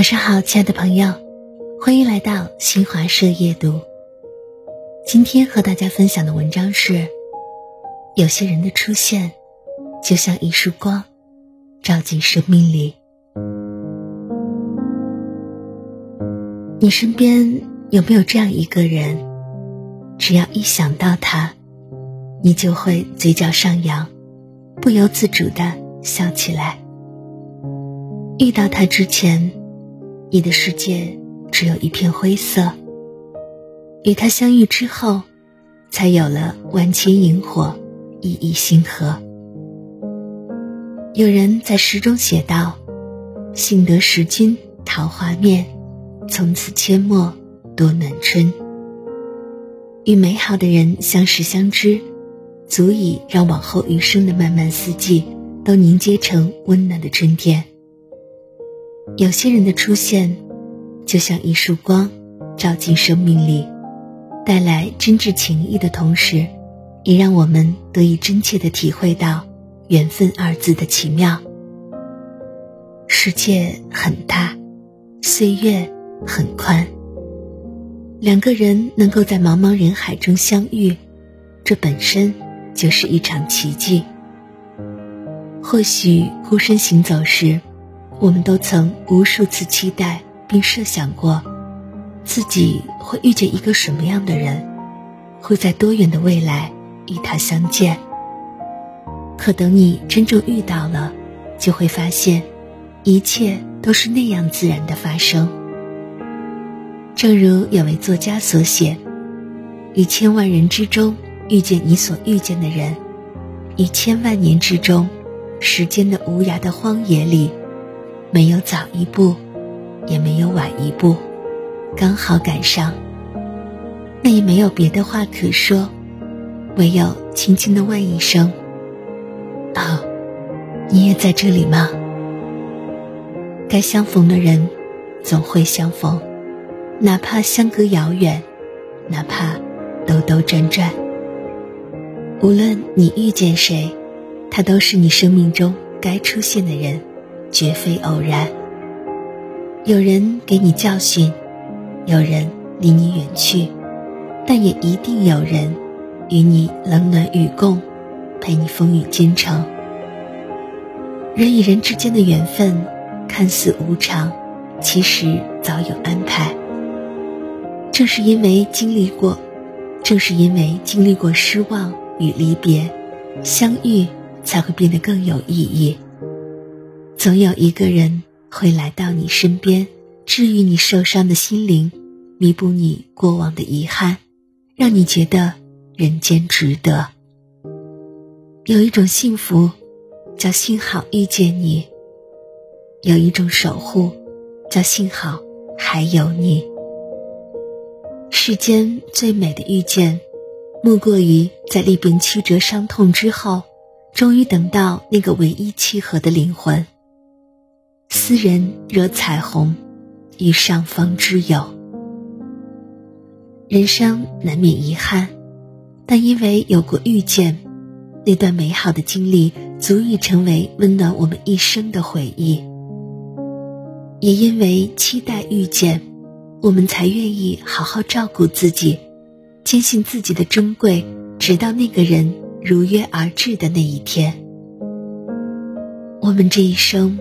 晚上好，亲爱的朋友，欢迎来到新华社夜读。今天和大家分享的文章是：有些人的出现，就像一束光，照进生命里。你身边有没有这样一个人？只要一想到他，你就会嘴角上扬，不由自主的笑起来。遇到他之前。你的世界只有一片灰色。与他相遇之后，才有了万千萤火，熠熠星河。有人在诗中写道：“幸得识君桃花面，从此阡陌多暖春。”与美好的人相识相知，足以让往后余生的漫漫四季都凝结成温暖的春天。有些人的出现，就像一束光，照进生命里，带来真挚情谊的同时，也让我们得以真切的体会到“缘分”二字的奇妙。世界很大，岁月很宽。两个人能够在茫茫人海中相遇，这本身就是一场奇迹。或许孤身行走时。我们都曾无数次期待并设想过，自己会遇见一个什么样的人，会在多远的未来与他相见。可等你真正遇到了，就会发现，一切都是那样自然的发生。正如有位作家所写：“于千万人之中遇见你所遇见的人，于千万年之中，时间的无涯的荒野里。”没有早一步，也没有晚一步，刚好赶上。那也没有别的话可说，唯有轻轻的问一声：“啊，你也在这里吗？”该相逢的人，总会相逢，哪怕相隔遥远，哪怕兜兜转转。无论你遇见谁，他都是你生命中该出现的人。绝非偶然。有人给你教训，有人离你远去，但也一定有人与你冷暖与共，陪你风雨兼程。人与人之间的缘分看似无常，其实早有安排。正是因为经历过，正是因为经历过失望与离别，相遇才会变得更有意义。总有一个人会来到你身边，治愈你受伤的心灵，弥补你过往的遗憾，让你觉得人间值得。有一种幸福，叫幸好遇见你；有一种守护，叫幸好还有你。世间最美的遇见，莫过于在历遍曲折伤痛之后，终于等到那个唯一契合的灵魂。斯人惹彩虹，与上方之友。人生难免遗憾，但因为有过遇见，那段美好的经历足以成为温暖我们一生的回忆。也因为期待遇见，我们才愿意好好照顾自己，坚信自己的珍贵，直到那个人如约而至的那一天。我们这一生。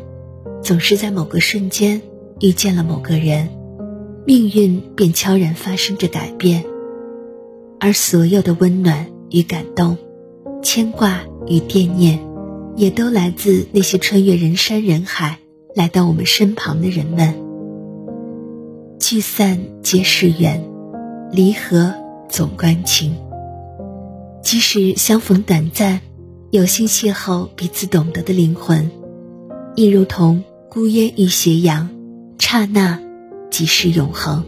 总是在某个瞬间遇见了某个人，命运便悄然发生着改变，而所有的温暖与感动、牵挂与惦念，也都来自那些穿越人山人海来到我们身旁的人们。聚散皆是缘，离合总关情。即使相逢短暂，有幸邂逅彼此懂得的灵魂，亦如同。孤烟与斜阳，刹那即是永恒。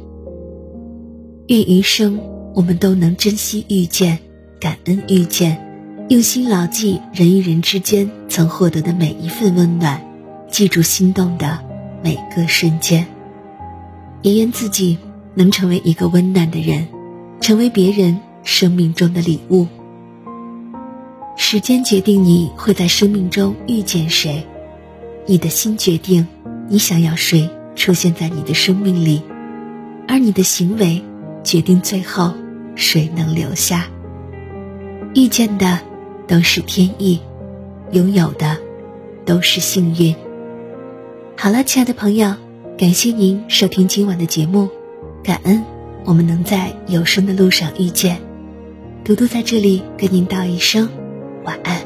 愿余生我们都能珍惜遇见，感恩遇见，用心牢记人与人之间曾获得的每一份温暖，记住心动的每个瞬间。也愿自己能成为一个温暖的人，成为别人生命中的礼物。时间决定你会在生命中遇见谁。你的心决定，你想要谁出现在你的生命里，而你的行为决定最后谁能留下。遇见的都是天意，拥有的都是幸运。好了，亲爱的朋友，感谢您收听今晚的节目，感恩我们能在有声的路上遇见。嘟嘟在这里跟您道一声晚安。